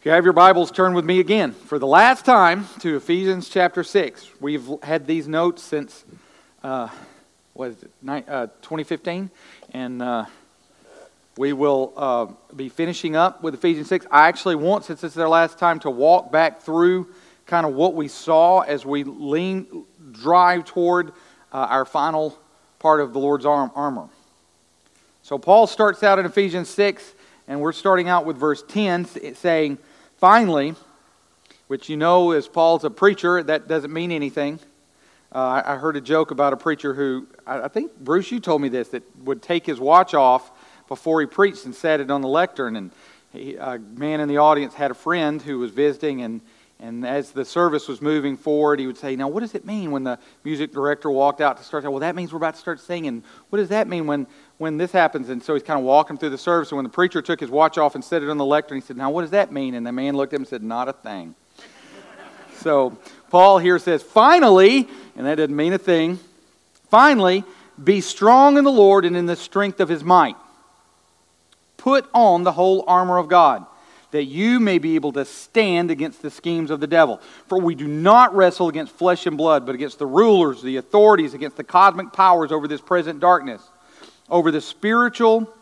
If you have your Bibles, turn with me again for the last time to Ephesians chapter 6. We've had these notes since, uh, what is it, uh, 2015, and uh, we will uh, be finishing up with Ephesians 6. I actually want, since this is our last time, to walk back through kind of what we saw as we lean, drive toward uh, our final part of the Lord's arm, armor. So Paul starts out in Ephesians 6, and we're starting out with verse 10, saying, Finally, which you know, as Paul's a preacher, that doesn't mean anything. Uh, I heard a joke about a preacher who, I think, Bruce, you told me this, that would take his watch off before he preached and set it on the lectern. And he, a man in the audience had a friend who was visiting, and, and as the service was moving forward, he would say, Now, what does it mean when the music director walked out to start? Well, that means we're about to start singing. What does that mean when, when this happens. And so he's kind of walking through the service. And when the preacher took his watch off and set it on the lectern, he said, Now, what does that mean? And the man looked at him and said, Not a thing. so Paul here says, Finally, and that doesn't mean a thing, finally, be strong in the Lord and in the strength of his might. Put on the whole armor of God that you may be able to stand against the schemes of the devil. For we do not wrestle against flesh and blood, but against the rulers, the authorities, against the cosmic powers over this present darkness over the spiritual,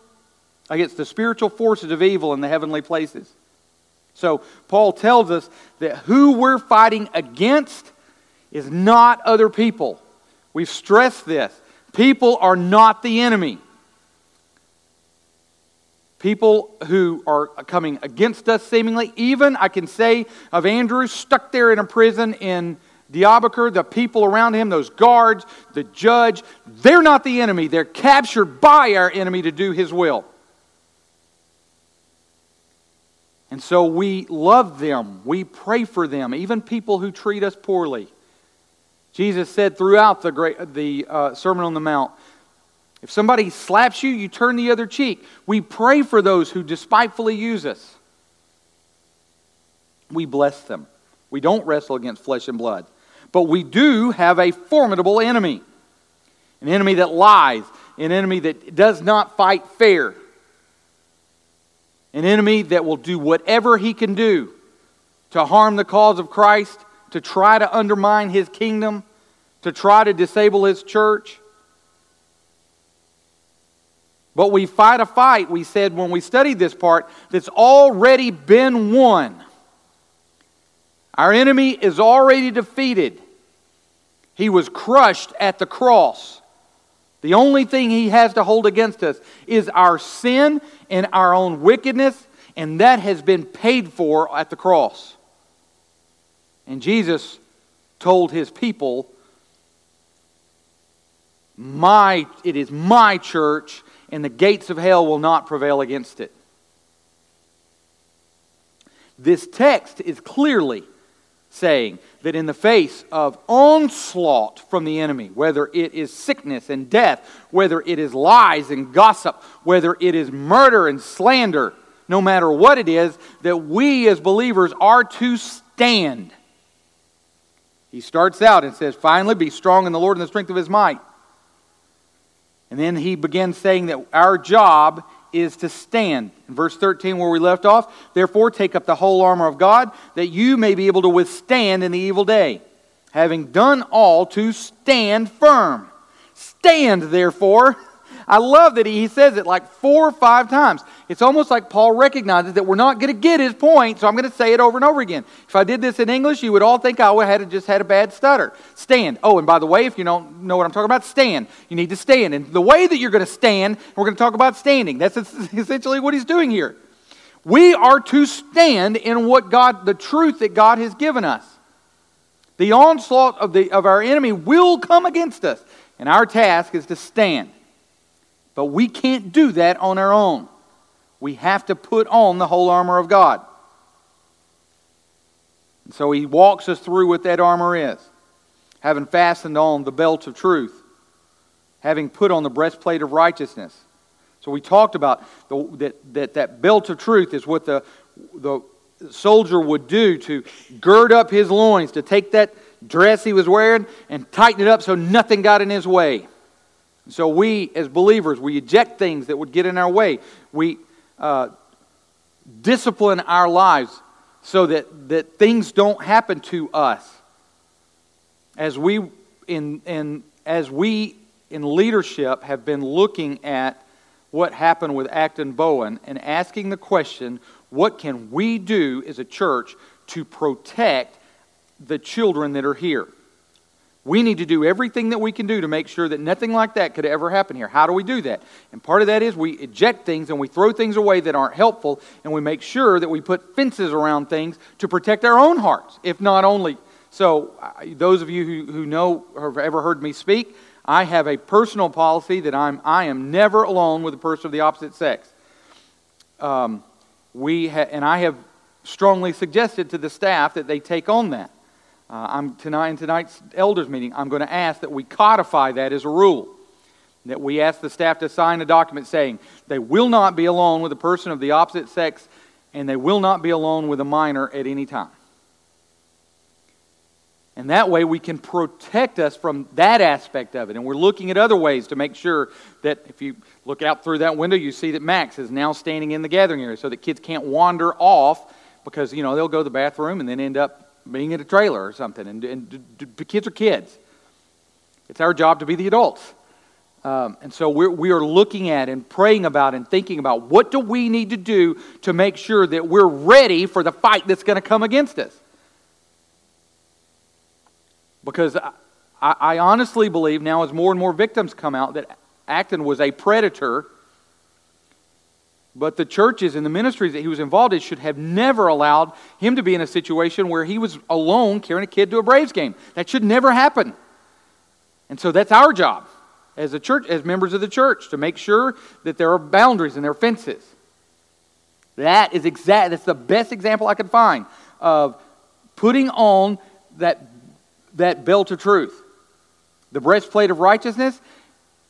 against the spiritual forces of evil in the heavenly places. So Paul tells us that who we're fighting against is not other people. We've stressed this. People are not the enemy. People who are coming against us, seemingly. Even, I can say, of Andrew stuck there in a prison in Diyarbakir, the people around him, those guards, the judge, they're not the enemy. They're captured by our enemy to do his will. And so we love them. We pray for them, even people who treat us poorly. Jesus said throughout the, great, the uh, Sermon on the Mount if somebody slaps you, you turn the other cheek. We pray for those who despitefully use us. We bless them. We don't wrestle against flesh and blood. But we do have a formidable enemy an enemy that lies, an enemy that does not fight fair, an enemy that will do whatever he can do to harm the cause of Christ, to try to undermine his kingdom, to try to disable his church. But we fight a fight, we said when we studied this part, that's already been won. Our enemy is already defeated. He was crushed at the cross. The only thing he has to hold against us is our sin and our own wickedness, and that has been paid for at the cross. And Jesus told his people, my, It is my church, and the gates of hell will not prevail against it. This text is clearly saying that in the face of onslaught from the enemy, whether it is sickness and death, whether it is lies and gossip, whether it is murder and slander, no matter what it is, that we as believers are to stand. He starts out and says, Finally, be strong in the Lord and the strength of his might. And then he begins saying that our job is to stand. In verse 13, where we left off, therefore take up the whole armor of God, that you may be able to withstand in the evil day, having done all to stand firm. Stand, therefore, I love that he says it like four or five times. It's almost like Paul recognizes that we're not going to get his point, so I'm going to say it over and over again. If I did this in English, you would all think I would have just had a bad stutter. Stand. Oh, and by the way, if you don't know what I'm talking about, stand. You need to stand. And the way that you're going to stand, we're going to talk about standing. That's essentially what he's doing here. We are to stand in what God, the truth that God has given us. The onslaught of, the, of our enemy will come against us, and our task is to stand. But we can't do that on our own. We have to put on the whole armor of God. And so he walks us through what that armor is. Having fastened on the belt of truth, having put on the breastplate of righteousness. So we talked about the, that, that that belt of truth is what the, the soldier would do to gird up his loins, to take that dress he was wearing and tighten it up so nothing got in his way. So we, as believers, we eject things that would get in our way. We uh, discipline our lives so that, that things don't happen to us. As we in, in, as we in leadership have been looking at what happened with Acton Bowen and asking the question what can we do as a church to protect the children that are here? We need to do everything that we can do to make sure that nothing like that could ever happen here. How do we do that? And part of that is we eject things and we throw things away that aren't helpful, and we make sure that we put fences around things to protect our own hearts, if not only. So, those of you who, who know or have ever heard me speak, I have a personal policy that I'm, I am never alone with a person of the opposite sex. Um, we ha- and I have strongly suggested to the staff that they take on that. Uh, I'm tonight in tonight's elders meeting. I'm going to ask that we codify that as a rule. That we ask the staff to sign a document saying they will not be alone with a person of the opposite sex, and they will not be alone with a minor at any time. And that way we can protect us from that aspect of it. And we're looking at other ways to make sure that if you look out through that window, you see that Max is now standing in the gathering area so that kids can't wander off because, you know, they'll go to the bathroom and then end up being in a trailer or something. And, and the kids are kids. It's our job to be the adults. Um, and so we're, we are looking at and praying about and thinking about what do we need to do to make sure that we're ready for the fight that's going to come against us. Because I, I honestly believe now, as more and more victims come out, that Acton was a predator. But the churches and the ministries that he was involved in should have never allowed him to be in a situation where he was alone carrying a kid to a Braves game. That should never happen. And so that's our job as a church, as members of the church, to make sure that there are boundaries and there are fences. That is exact. That's the best example I could find of putting on that that belt of truth. The breastplate of righteousness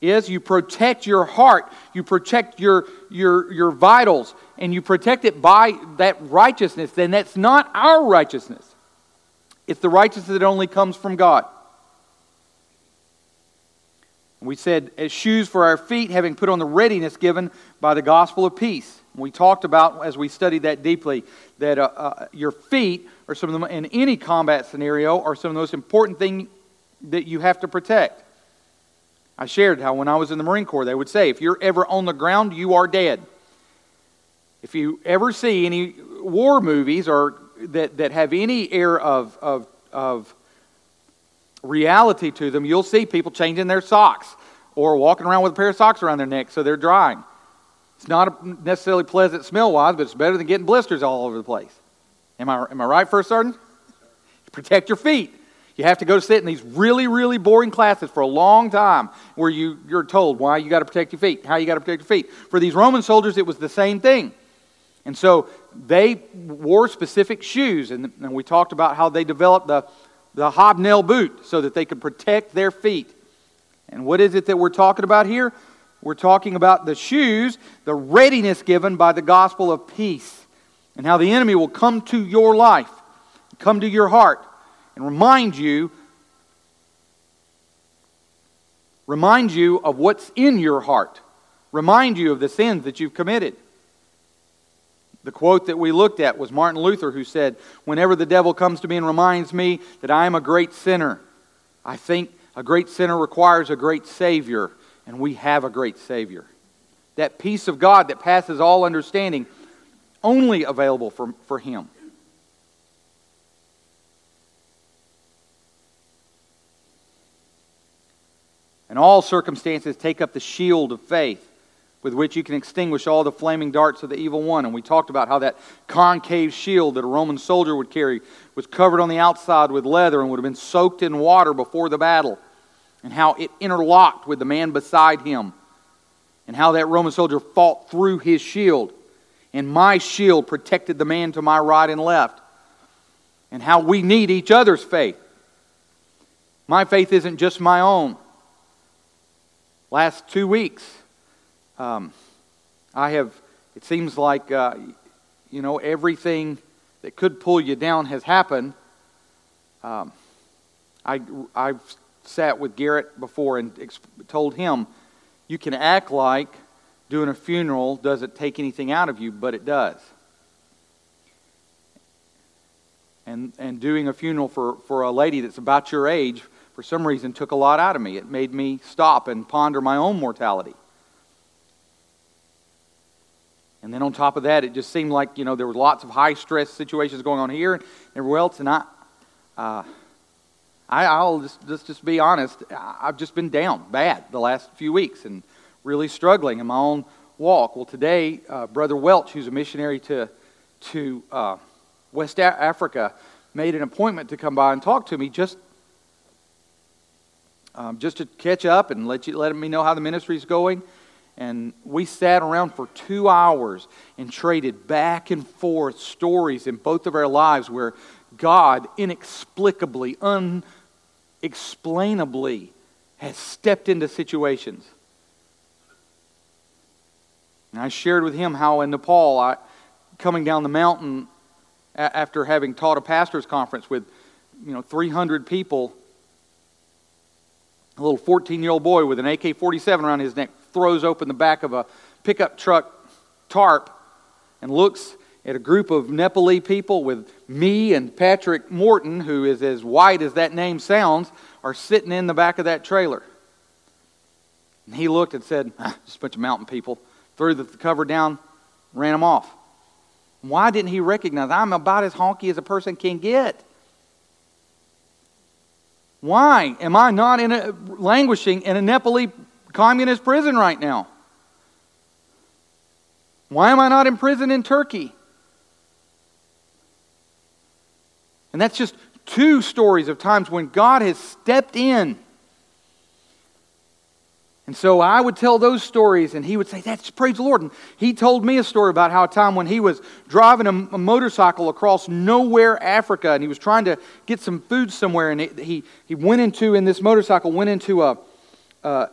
is you protect your heart, you protect your, your, your vitals, and you protect it by that righteousness. Then that's not our righteousness, it's the righteousness that only comes from God. We said, as shoes for our feet, having put on the readiness given by the gospel of peace. We talked about, as we studied that deeply, that uh, uh, your feet are some of them, in any combat scenario, are some of the most important thing that you have to protect. I shared how when I was in the Marine Corps, they would say, if you're ever on the ground, you are dead. If you ever see any war movies or that, that have any air of, of, of reality to them, you'll see people changing their socks or walking around with a pair of socks around their neck so they're drying. It's not necessarily pleasant smell wise, but it's better than getting blisters all over the place. Am I, am I right, First Sergeant? Protect your feet. You have to go sit in these really, really boring classes for a long time where you, you're told why you got to protect your feet, how you got to protect your feet. For these Roman soldiers, it was the same thing. And so they wore specific shoes, and, and we talked about how they developed the, the hobnail boot so that they could protect their feet. And what is it that we're talking about here? We're talking about the shoes, the readiness given by the gospel of peace and how the enemy will come to your life, come to your heart, and remind you remind you of what's in your heart, remind you of the sins that you've committed. The quote that we looked at was Martin Luther, who said, Whenever the devil comes to me and reminds me that I am a great sinner, I think a great sinner requires a great Savior, and we have a great Savior. That peace of God that passes all understanding only available for, for him. In all circumstances, take up the shield of faith with which you can extinguish all the flaming darts of the evil one. And we talked about how that concave shield that a Roman soldier would carry was covered on the outside with leather and would have been soaked in water before the battle, and how it interlocked with the man beside him, and how that Roman soldier fought through his shield and my shield protected the man to my right and left, and how we need each other's faith. My faith isn't just my own. Last two weeks, um, I have, it seems like, uh, you know, everything that could pull you down has happened. Um, I, I've sat with Garrett before and told him, you can act like doing a funeral doesn't take anything out of you, but it does. and, and doing a funeral for, for a lady that's about your age, for some reason, took a lot out of me. It made me stop and ponder my own mortality. And then on top of that, it just seemed like, you know, there were lots of high stress situations going on here and everywhere else. And I, uh, I, will just, just, just be honest, I've just been down bad the last few weeks and really struggling in my own walk. Well, today, uh, Brother Welch, who's a missionary to, to uh, West Africa, made an appointment to come by and talk to me just, um, just to catch up and let, you, let me know how the ministry is going. And we sat around for two hours and traded back and forth stories in both of our lives where God inexplicably, unexplainably has stepped into situations. And I shared with him how in Nepal, I, coming down the mountain after having taught a pastor's conference with you know 300 people, a little 14 year old boy with an AK 47 around his neck throws open the back of a pickup truck tarp and looks at a group of Nepali people with me and Patrick Morton, who is as white as that name sounds, are sitting in the back of that trailer. And he looked and said, ah, just a bunch of mountain people, threw the cover down, ran them off. Why didn't he recognize I'm about as honky as a person can get? Why am I not in a, languishing in a Nepali communist prison right now? Why am I not in prison in Turkey? And that's just two stories of times when God has stepped in. And so I would tell those stories, and he would say, That's praise the Lord. And he told me a story about how a time when he was driving a, a motorcycle across nowhere Africa, and he was trying to get some food somewhere, and it, he, he went into, in this motorcycle, went into a, uh,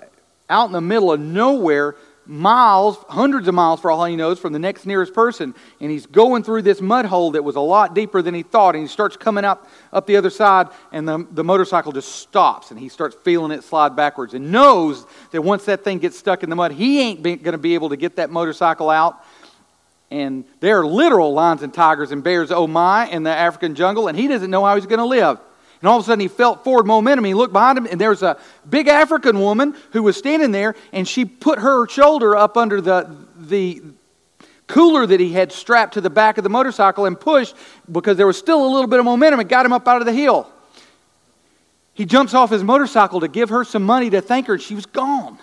out in the middle of nowhere, miles, hundreds of miles for all he knows, from the next nearest person. And he's going through this mud hole that was a lot deeper than he thought. And he starts coming up, up the other side, and the, the motorcycle just stops. And he starts feeling it slide backwards and knows that once that thing gets stuck in the mud, he ain't going to be able to get that motorcycle out. And there are literal lions and tigers and bears, oh my, in the African jungle, and he doesn't know how he's going to live. And all of a sudden, he felt forward momentum. He looked behind him, and there was a big African woman who was standing there, and she put her shoulder up under the, the cooler that he had strapped to the back of the motorcycle and pushed because there was still a little bit of momentum. It got him up out of the hill. He jumps off his motorcycle to give her some money to thank her, and she was gone.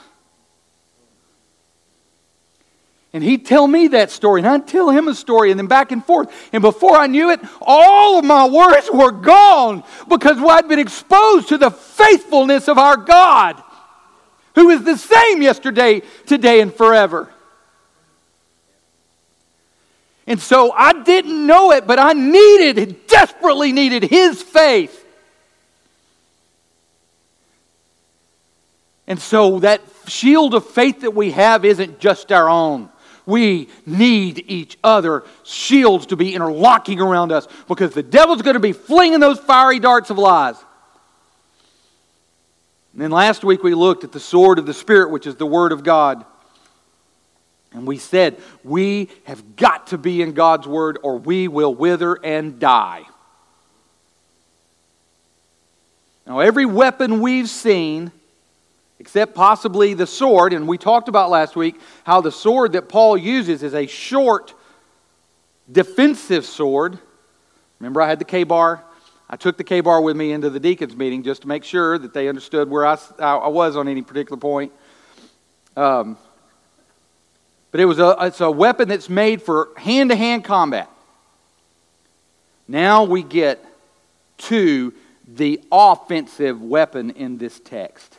And he'd tell me that story, and I'd tell him a story, and then back and forth. And before I knew it, all of my worries were gone because I'd been exposed to the faithfulness of our God, who is the same yesterday, today, and forever. And so I didn't know it, but I needed, desperately needed his faith. And so that shield of faith that we have isn't just our own. We need each other, shields to be interlocking around us because the devil's going to be flinging those fiery darts of lies. And then last week we looked at the sword of the Spirit, which is the Word of God. And we said, we have got to be in God's Word or we will wither and die. Now, every weapon we've seen except possibly the sword. And we talked about last week how the sword that Paul uses is a short, defensive sword. Remember, I had the KA-BAR. I took the KA-BAR with me into the deacons' meeting just to make sure that they understood where I, I was on any particular point. Um, but it was a, it's a weapon that's made for hand to hand combat. Now we get to the offensive weapon in this text.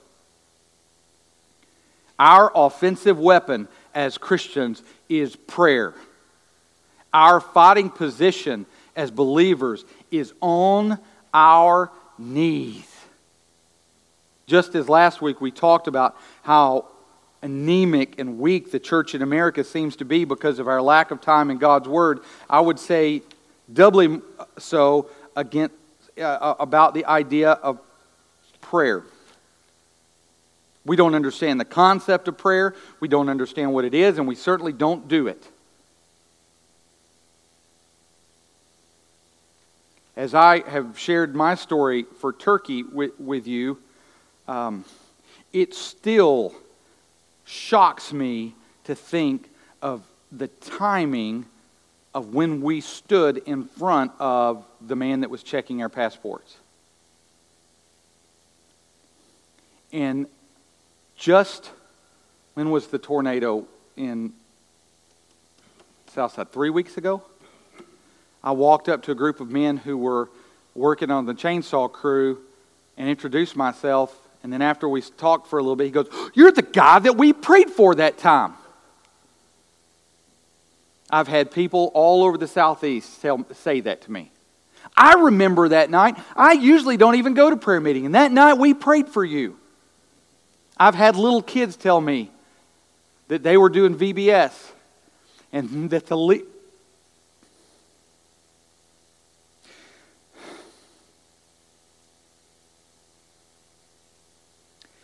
Our offensive weapon as Christians is prayer. Our fighting position as believers is on our knees. Just as last week we talked about how anemic and weak the church in America seems to be because of our lack of time in God's Word, I would say doubly so against, uh, about the idea of prayer. We don't understand the concept of prayer, we don't understand what it is, and we certainly don't do it. As I have shared my story for Turkey with, with you, um, it still shocks me to think of the timing of when we stood in front of the man that was checking our passports. And just when was the tornado in Southside? Three weeks ago? I walked up to a group of men who were working on the chainsaw crew and introduced myself. And then after we talked for a little bit, he goes, You're the guy that we prayed for that time. I've had people all over the Southeast tell, say that to me. I remember that night. I usually don't even go to prayer meeting. And that night we prayed for you. I've had little kids tell me that they were doing VBS and that the,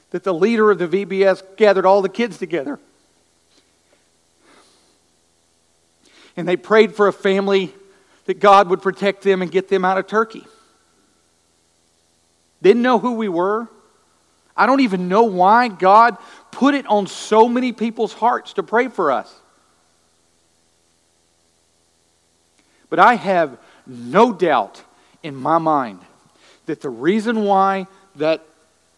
that the leader of the VBS gathered all the kids together. And they prayed for a family that God would protect them and get them out of Turkey. Didn't know who we were. I don't even know why God put it on so many people's hearts to pray for us. But I have no doubt in my mind that the reason why that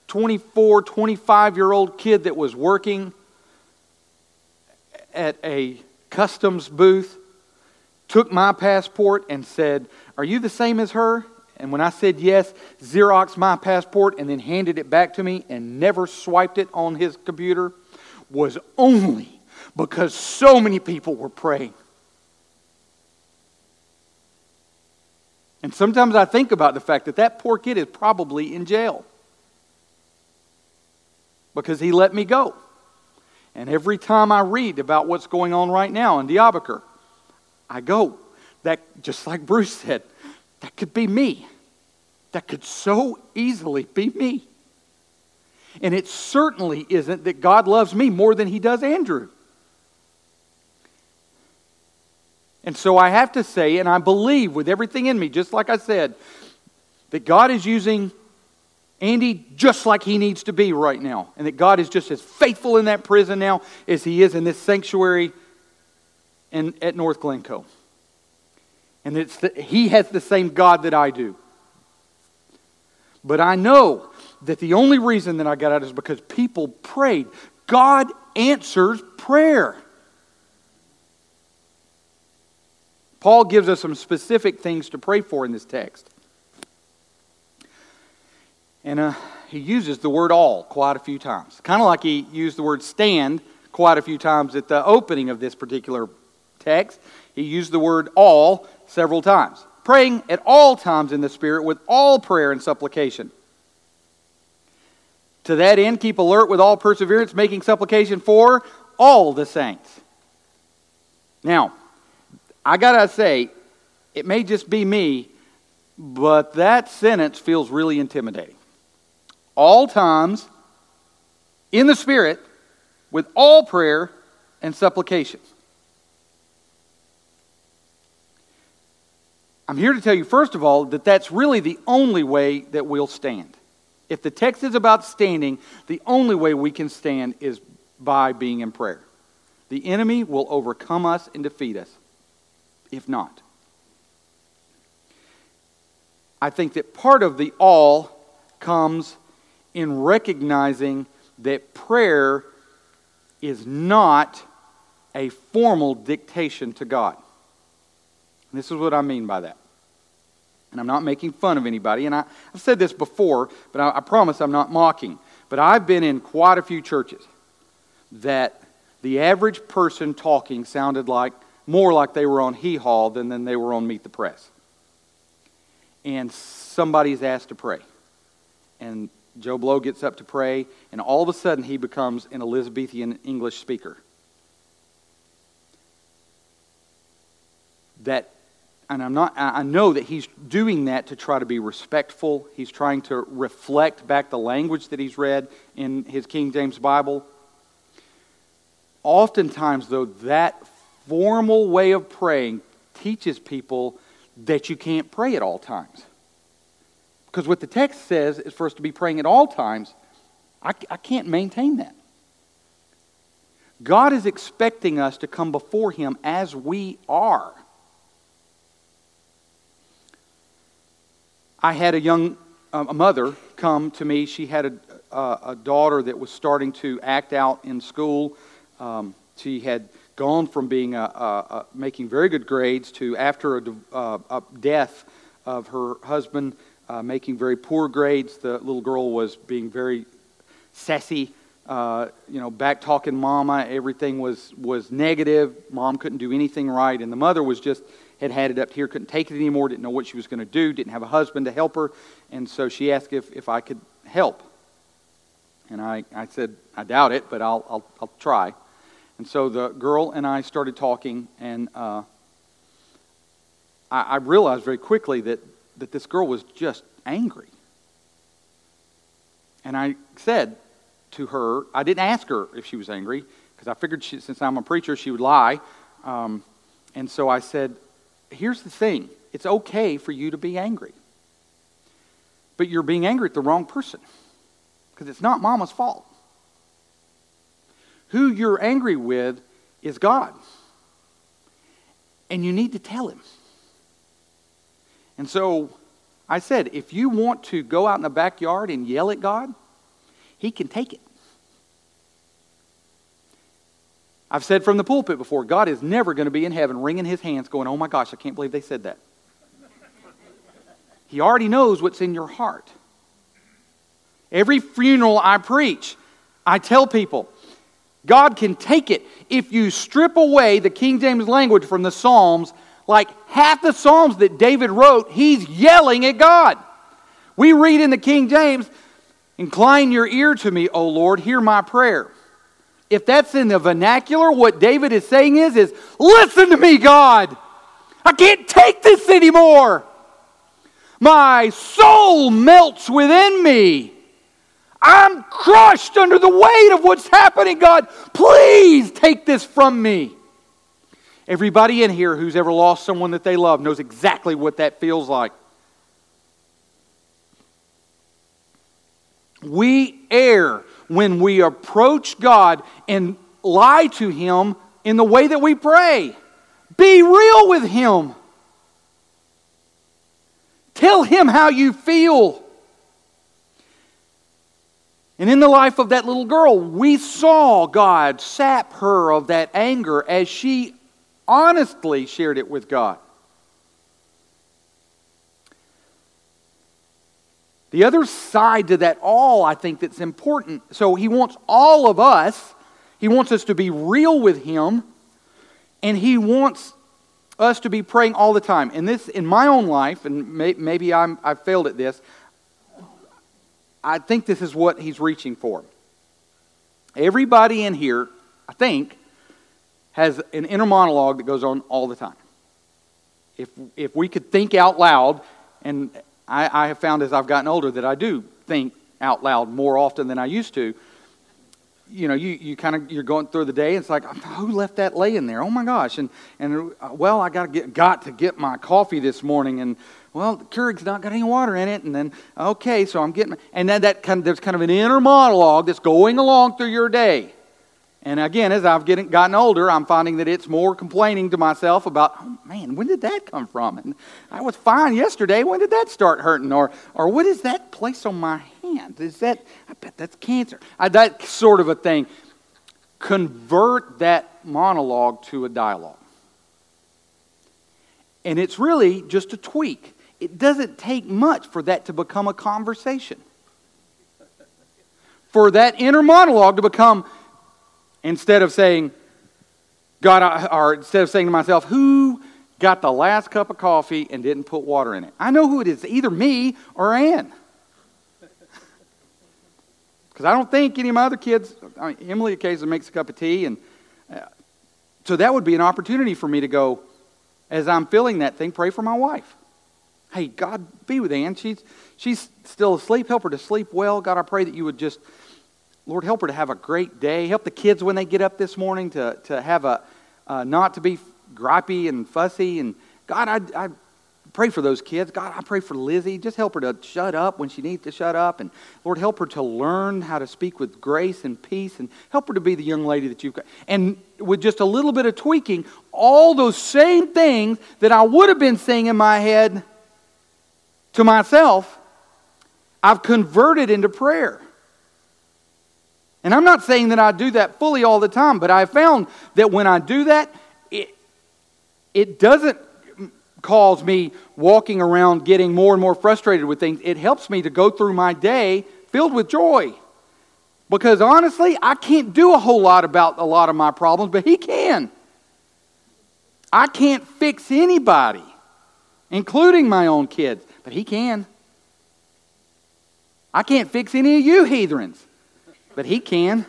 24, 25 year old kid that was working at a customs booth took my passport and said, Are you the same as her? And when I said yes, Xeroxed my passport and then handed it back to me and never swiped it on his computer was only because so many people were praying. And sometimes I think about the fact that that poor kid is probably in jail because he let me go. And every time I read about what's going on right now in Diyarbakir, I go. That just like Bruce said, that could be me. That could so easily be me. And it certainly isn't that God loves me more than he does Andrew. And so I have to say, and I believe with everything in me, just like I said, that God is using Andy just like he needs to be right now. And that God is just as faithful in that prison now as he is in this sanctuary in, at North Glencoe. And it's he has the same God that I do. But I know that the only reason that I got out is because people prayed. God answers prayer. Paul gives us some specific things to pray for in this text. And uh, he uses the word all quite a few times. Kind of like he used the word stand quite a few times at the opening of this particular text. He used the word all several times. Praying at all times in the Spirit with all prayer and supplication. To that end, keep alert with all perseverance, making supplication for all the saints. Now, I gotta say, it may just be me, but that sentence feels really intimidating all times in the Spirit with all prayer and supplication. I'm here to tell you, first of all, that that's really the only way that we'll stand. If the text is about standing, the only way we can stand is by being in prayer. The enemy will overcome us and defeat us, if not. I think that part of the all comes in recognizing that prayer is not a formal dictation to God. This is what I mean by that. And I'm not making fun of anybody. And I, have said this before, but I, I promise I'm not mocking. But I've been in quite a few churches that the average person talking sounded like more like they were on Hee Haw than, than they were on Meet the Press. and somebody's asked to pray. And Joe Blow gets up to pray, and all of a sudden he becomes an Elizabethan English speaker. That, and I'm not, I know that he's doing that to try to be respectful. He's trying to reflect back the language that he's read in his King James Bible. Oftentimes, though, that formal way of praying teaches people that you can't pray at all times. Because what the text says is for us to be praying at all times. I, I can't maintain that. God is expecting us to come before Him as we are. I had a young a mother come to me. She had a, a, a, daughter that was starting to act out in school. Um, she had gone from being a, a, making very good grades to after a, a death of her husband uh, making very poor grades. The little girl was being very sassy, uh, you know, back talking mama. Everything was was negative. Mom couldn't do anything right, and the mother was just had had it up here, couldn't take it anymore, didn't know what she was going to do, didn't have a husband to help her, and so she asked if if I could help. And I, I said, I doubt it, but I'll, I'll, I'll try. And so the girl and I started talking, and uh, I, I realized very quickly that, that this girl was just angry. And I said to her, I didn't ask her if she was angry, because I figured she, since I'm a preacher, she would lie. Um, and so I said, Here's the thing it's okay for you to be angry. But you're being angry at the wrong person, because it's not mama's fault who you're angry with is God. And you need to tell him. And so I said, if you want to go out in the backyard and yell at God, he can take it. I've said from the pulpit before, God is never going to be in heaven wringing his hands going, oh my gosh, I can't believe they said that. he already knows what's in your heart. Every funeral I preach, I tell people, God can take it. If you strip away the King James language from the Psalms, like half the Psalms that David wrote, he's yelling at God. We read in the King James, Incline your ear to me, O Lord, hear my prayer. If that's in the vernacular, what David is saying is, is listen to me, God. I can't take this anymore. My soul melts within me. I'm crushed under the weight of what's happening, God. Please take this from me. Everybody in here who's ever lost someone that they love knows exactly what that feels like. We err when we approach God and lie to Him in the way that we pray. Be real with Him. Tell Him how you feel. And in the life of that little girl, we saw God sap her of that anger as she honestly shared it with God. The other side to that all, I think, that's important. So he wants all of us, he wants us to be real with him, and he wants us to be praying all the time. And this, in my own life, and may, maybe I'm, I've failed at this, I think this is what he's reaching for. Everybody in here, I think, has an inner monologue that goes on all the time. If, if we could think out loud, and I, I have found as I've gotten older that I do think out loud more often than I used to, you know, you, you kind of you're going through the day. And it's like, who left that laying there? Oh my gosh! And and uh, well, I got to get got to get my coffee this morning, and well, the Keurig's not got any water in it. And then, okay, so I'm getting, and then that kind of, there's kind of an inner monologue that's going along through your day. And again, as I've getting, gotten older, I'm finding that it's more complaining to myself about, oh, man, when did that come from? And I was fine yesterday. When did that start hurting? Or, or what is that place on my hand? Is that, I bet that's cancer. I, that sort of a thing. Convert that monologue to a dialogue. And it's really just a tweak it doesn't take much for that to become a conversation. For that inner monologue to become, instead of saying, God, or instead of saying to myself, who got the last cup of coffee and didn't put water in it. I know who it is, either me or Ann. Because I don't think any of my other kids, I mean, Emily occasionally makes a cup of tea. And uh, so that would be an opportunity for me to go, as I'm feeling that thing, pray for my wife. Hey, God, be with Ann. She's, she's still asleep. Help her to sleep well. God, I pray that you would just, Lord, help her to have a great day. Help the kids when they get up this morning to, to have a, uh, not to be gripey and fussy. And God, I, I pray for those kids. God, I pray for Lizzie. Just help her to shut up when she needs to shut up. And Lord, help her to learn how to speak with grace and peace. And help her to be the young lady that you've got. And with just a little bit of tweaking, all those same things that I would have been saying in my head to myself, I've converted into prayer. And I'm not saying that I do that fully all the time, but I found that when I do that, it, it doesn't cause me walking around getting more and more frustrated with things. It helps me to go through my day filled with joy. Because honestly, I can't do a whole lot about a lot of my problems, but He can. I can't fix anybody, including my own kids, but He can. I can't fix any of you heathens, but He can.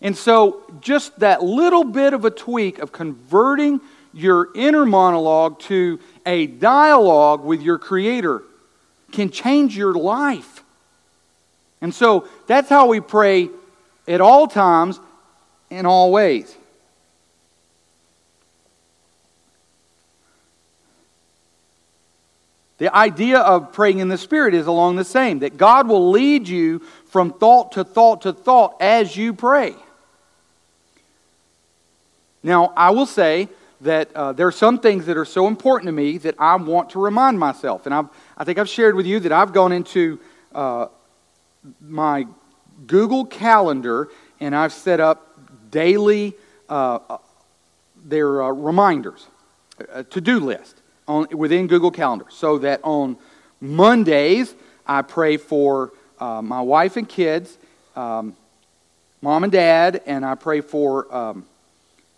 And so, just that little bit of a tweak of converting your inner monologue to a dialogue with your Creator can change your life. And so, that's how we pray at all times, in all ways. The idea of praying in the Spirit is along the same that God will lead you from thought to thought to thought as you pray. Now, I will say that uh, there are some things that are so important to me that I want to remind myself. And I've, I think I've shared with you that I've gone into uh, my Google Calendar and I've set up daily uh, uh their uh, reminders, a to do list on, within Google Calendar. So that on Mondays, I pray for uh, my wife and kids, um, mom and dad, and I pray for. Um,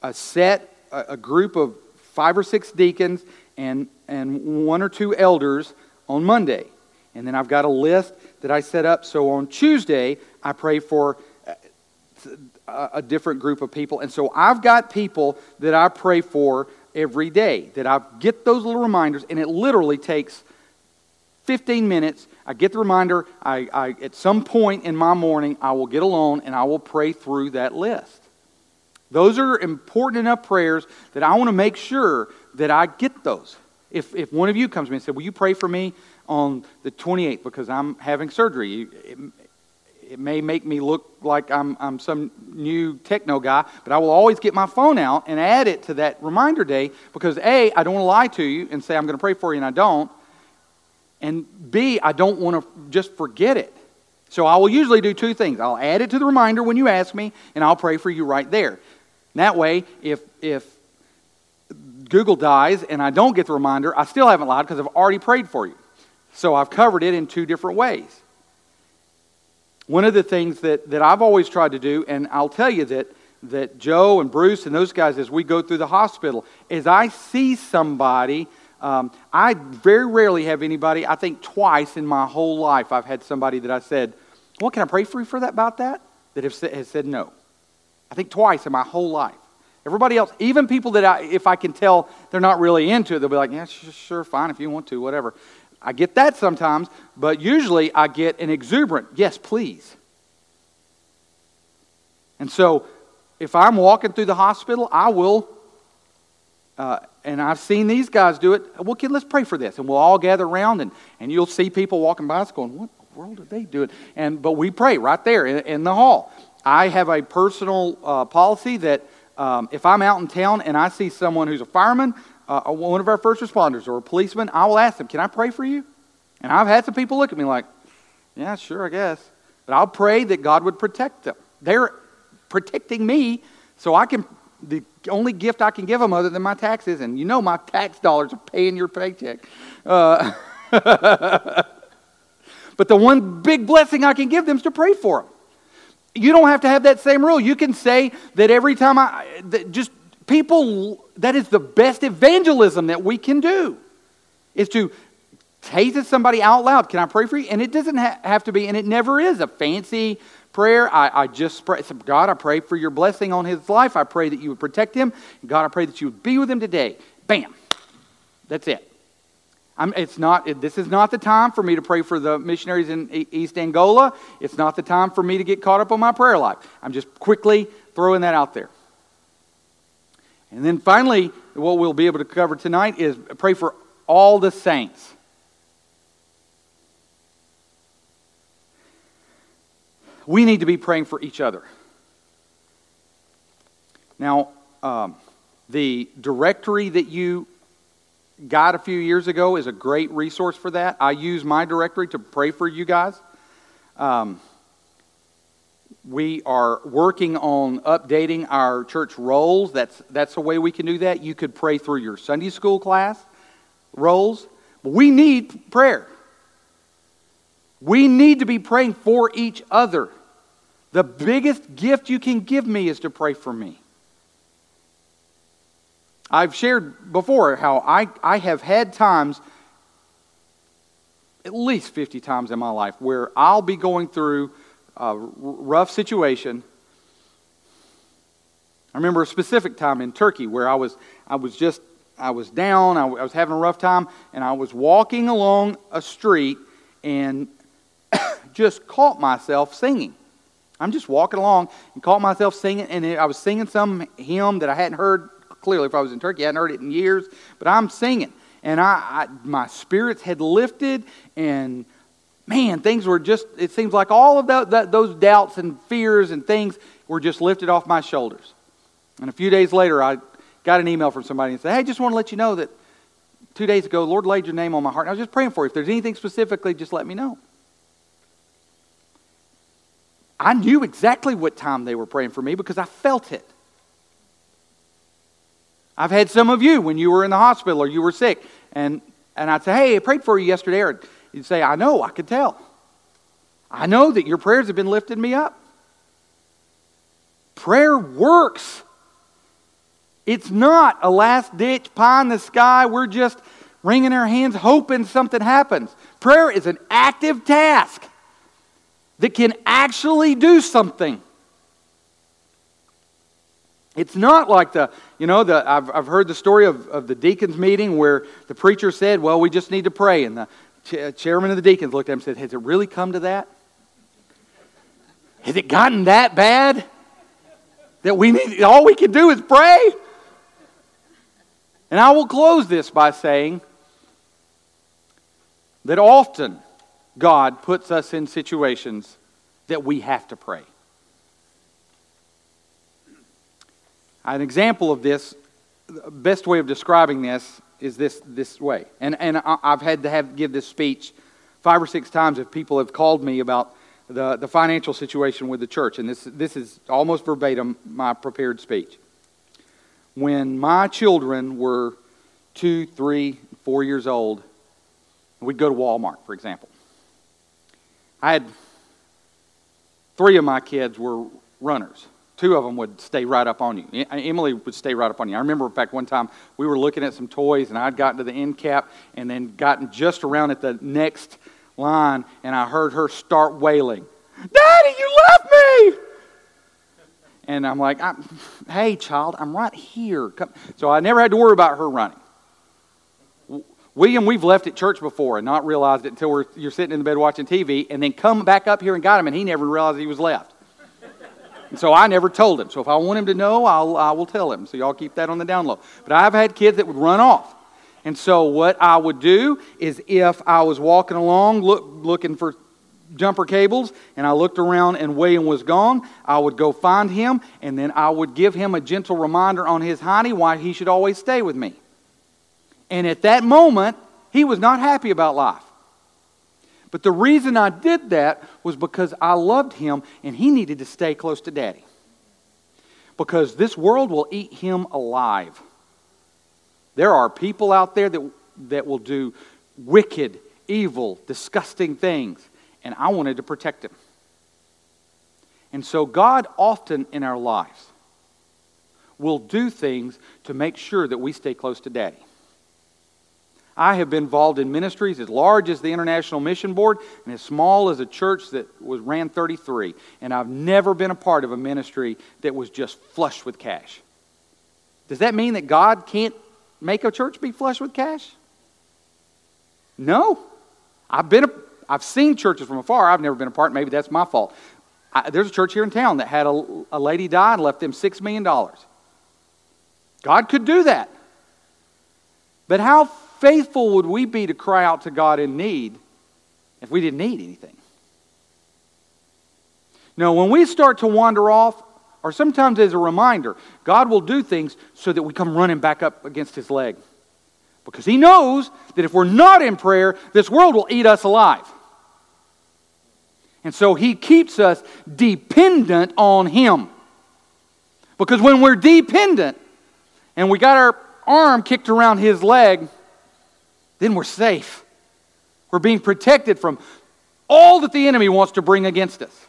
a set, a, a group of five or six deacons and, and one or two elders on Monday. And then I've got a list that I set up. So on Tuesday, I pray for a, a, different group of people. And so I've got people that I pray for every day, that I get those little reminders, and it literally takes 15 minutes. I get the reminder. I, I, at some point in my morning, I will get alone and I will pray through that list. Those are important enough prayers that I want to make sure that I get those. If, if one of you comes to me and says, Will you pray for me on the 28th because I'm having surgery? It, may make me look like I'm, I'm some new techno guy, but I will always get my phone out and add it to that reminder day because A, I don't want to lie to you and say I'm going to pray for you and I don't. And B, I don't want to just forget it. So I will usually do two things. I'll add it to the reminder when you ask me, and I'll pray for you right there. That way, if, if Google dies and I don't get the reminder, I still haven't lied because I've already prayed for you. So I've covered it in two different ways. One of the things that, that I've always tried to do, and I'll tell you that, that Joe and Bruce and those guys, as we go through the hospital, is I see somebody. Um, I very rarely have anybody, I think twice in my whole life, I've had somebody that I said, Well, can I pray for you for that about that? That have, has said no. I think twice in my whole life. Everybody else, even people that I, if I can tell they're not really into it, they'll be like, yeah, sure, fine, if you want to, whatever. I get that sometimes, but usually I get an exuberant, yes, please. And so if I'm walking through the hospital, I will, uh, and I've seen these guys do it, well, kid, let's pray for this. And we'll all gather around, and, and you'll see people walking by us going, what the world are they doing? And, but we pray right there in, in the hall. I have a personal uh, policy that um, if I'm out in town and I see someone who's a fireman, uh, one of our first responders, or a policeman, I will ask them, Can I pray for you? And I've had some people look at me like, Yeah, sure, I guess. But I'll pray that God would protect them. They're protecting me so I can, the only gift I can give them other than my taxes, and you know my tax dollars are paying your paycheck. Uh, but the one big blessing I can give them is to pray for them. You don't have to have that same rule. You can say that every time I, that just people, that is the best evangelism that we can do, is to to somebody out loud, Can I pray for you? And it doesn't ha- have to be, and it never is a fancy prayer. I, I just pray, God, I pray for your blessing on his life. I pray that you would protect him. God, I pray that you would be with him today. Bam. That's it. I'm, it's not, this is not the time for me to pray for the missionaries in East Angola. It's not the time for me to get caught up on my prayer life. I'm just quickly throwing that out there. And then finally, what we'll be able to cover tonight is pray for all the saints. We need to be praying for each other. Now, um, the directory that you got a few years ago is a great resource for that. I use my directory to pray for you guys. Um, we are working on updating our church rolls. That's, that's a way we can do that. You could pray through your Sunday school class rolls. We need prayer. We need to be praying for each other. The biggest gift you can give me is to pray for me. I've shared before how I, I have had times, at least 50 times in my life, where I'll be going through a rough situation. I remember a specific time in Turkey where I was, I was just, I was down, I was having a rough time, and I was walking along a street and just caught myself singing. I'm just walking along and caught myself singing, and I was singing some hymn that I hadn't heard clearly if I was in Turkey. I hadn't heard it in years, but I'm singing. And I, I my spirits had lifted, and man, things were just, it seems like all of that, that, those doubts and fears and things were just lifted off my shoulders. And a few days later, I got an email from somebody and said, Hey, just want to let you know that two days ago, Lord laid your name on my heart. And I was just praying for you. If there's anything specifically, just let me know. I knew exactly what time they were praying for me because I felt it. I've had some of you when you were in the hospital or you were sick, and, and I'd say, Hey, I prayed for you yesterday. Or you'd say, I know, I could tell. I know that your prayers have been lifting me up. Prayer works. It's not a last ditch pie in the sky. We're just wringing our hands hoping something happens. Prayer is an active task that can actually do something. It's not like the, you know, the, I've, I've heard the story of, of the deacons meeting where the preacher said, well, we just need to pray. And the ch- chairman of the deacons looked at him and said, has it really come to that? Has it gotten that bad? That we need, all we can do is pray? And I will close this by saying that often God puts us in situations that we have to pray. An example of this, the best way of describing this is this, this way. And, and I've had to have, give this speech five or six times if people have called me about the, the financial situation with the church. And this, this is almost verbatim my prepared speech. When my children were two, three, four years old, we'd go to Walmart, for example. I had three of my kids were runners two of them would stay right up on you. Uh, Emily would stay right up on you. I remember, in fact, one time we were looking at some toys, and I'd gotten to the end cap and then gotten just around at the next line, and I heard her start wailing, Daddy, you left me! And I'm like, I'm, hey, child, I'm right here. Come. So I never had to worry about her running. William, we've left at church before and not realized it until you're sitting in the bed watching TV, and then come back up here and got him, and he never realized he was left. And so I never told him. So if I want him to know, I'll, I will tell him. So y'all keep that on the down low. But I've had kids that would run off. And so what I would do is if I was walking along look, looking for jumper cables and I looked around and William was gone, I would go find him and then I would give him a gentle reminder on his hiney why he should always stay with me. And at that moment, he was not happy about life. But the reason I did that was because I loved him and he needed to stay close to daddy. Because this world will eat him alive. There are people out there that, that will do wicked, evil, disgusting things, and I wanted to protect him. And so, God often in our lives will do things to make sure that we stay close to Daddy. I have been involved in ministries as large as the International Mission Board and as small as a church that was ran 33. And I've never been a part of a ministry that was just flush with cash. Does that mean that God can't make a church be flush with cash? No. I've been a, I've seen churches from afar. I've never been a part. Maybe that's my fault. I, there's a church here in town that had a, a lady die and left them $6 million. God could do that. But how faithful would we be to cry out to God in need if we didn't need anything? Now, when we start to wander off, or sometimes as a reminder, God will do things so that we come running back up against His leg. Because He knows that if we're not in prayer, this world will eat us alive. And so He keeps us dependent on Him. Because when we're dependent and we got our arm kicked around His leg, then we're safe. We're being protected from all that the enemy wants to bring against us.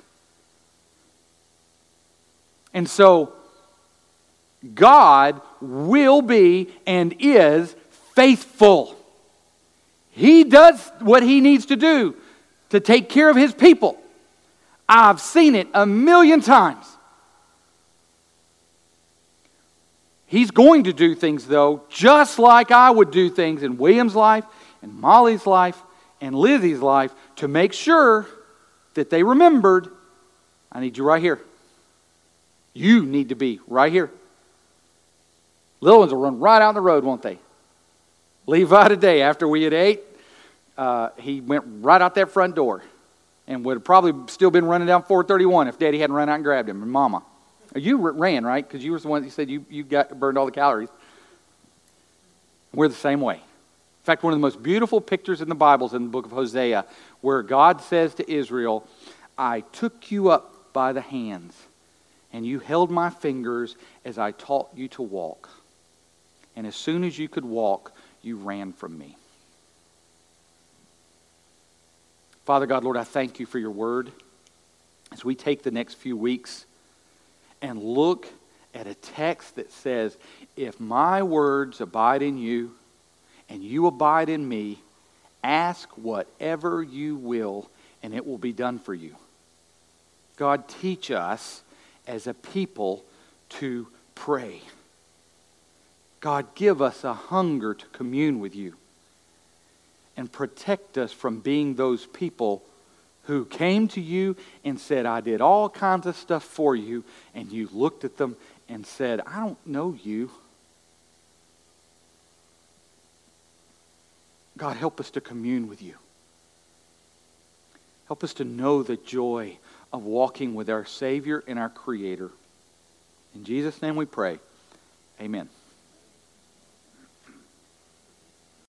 And so, God will be and is faithful. He does what he needs to do to take care of his people. I've seen it a million times. He's going to do things, though, just like I would do things in William's life, and Molly's life, and Lizzie's life to make sure that they remembered I need you right here. You need to be right here. Little ones will run right out on the road, won't they? Levi today, after we had ate, uh, he went right out that front door and would have probably still been running down 431 if Daddy hadn't run out and grabbed him and Mama. You ran, right? Because you were the one that said you, you got burned all the calories. We're the same way. In fact, one of the most beautiful pictures in the Bible is in the book of Hosea, where God says to Israel, I took you up by the hands, and you held my fingers as I taught you to walk. And as soon as you could walk, you ran from me. Father God, Lord, I thank you for your word. As we take the next few weeks, and look at a text that says, If my words abide in you and you abide in me, ask whatever you will, and it will be done for you. God, teach us as a people to pray. God, give us a hunger to commune with you and protect us from being those people who came to you and said, I did all kinds of stuff for you, and you looked at them and said, I don't know you. God, help us to commune with you. Help us to know the joy of walking with our Savior and our Creator. In Jesus' name we pray. Amen.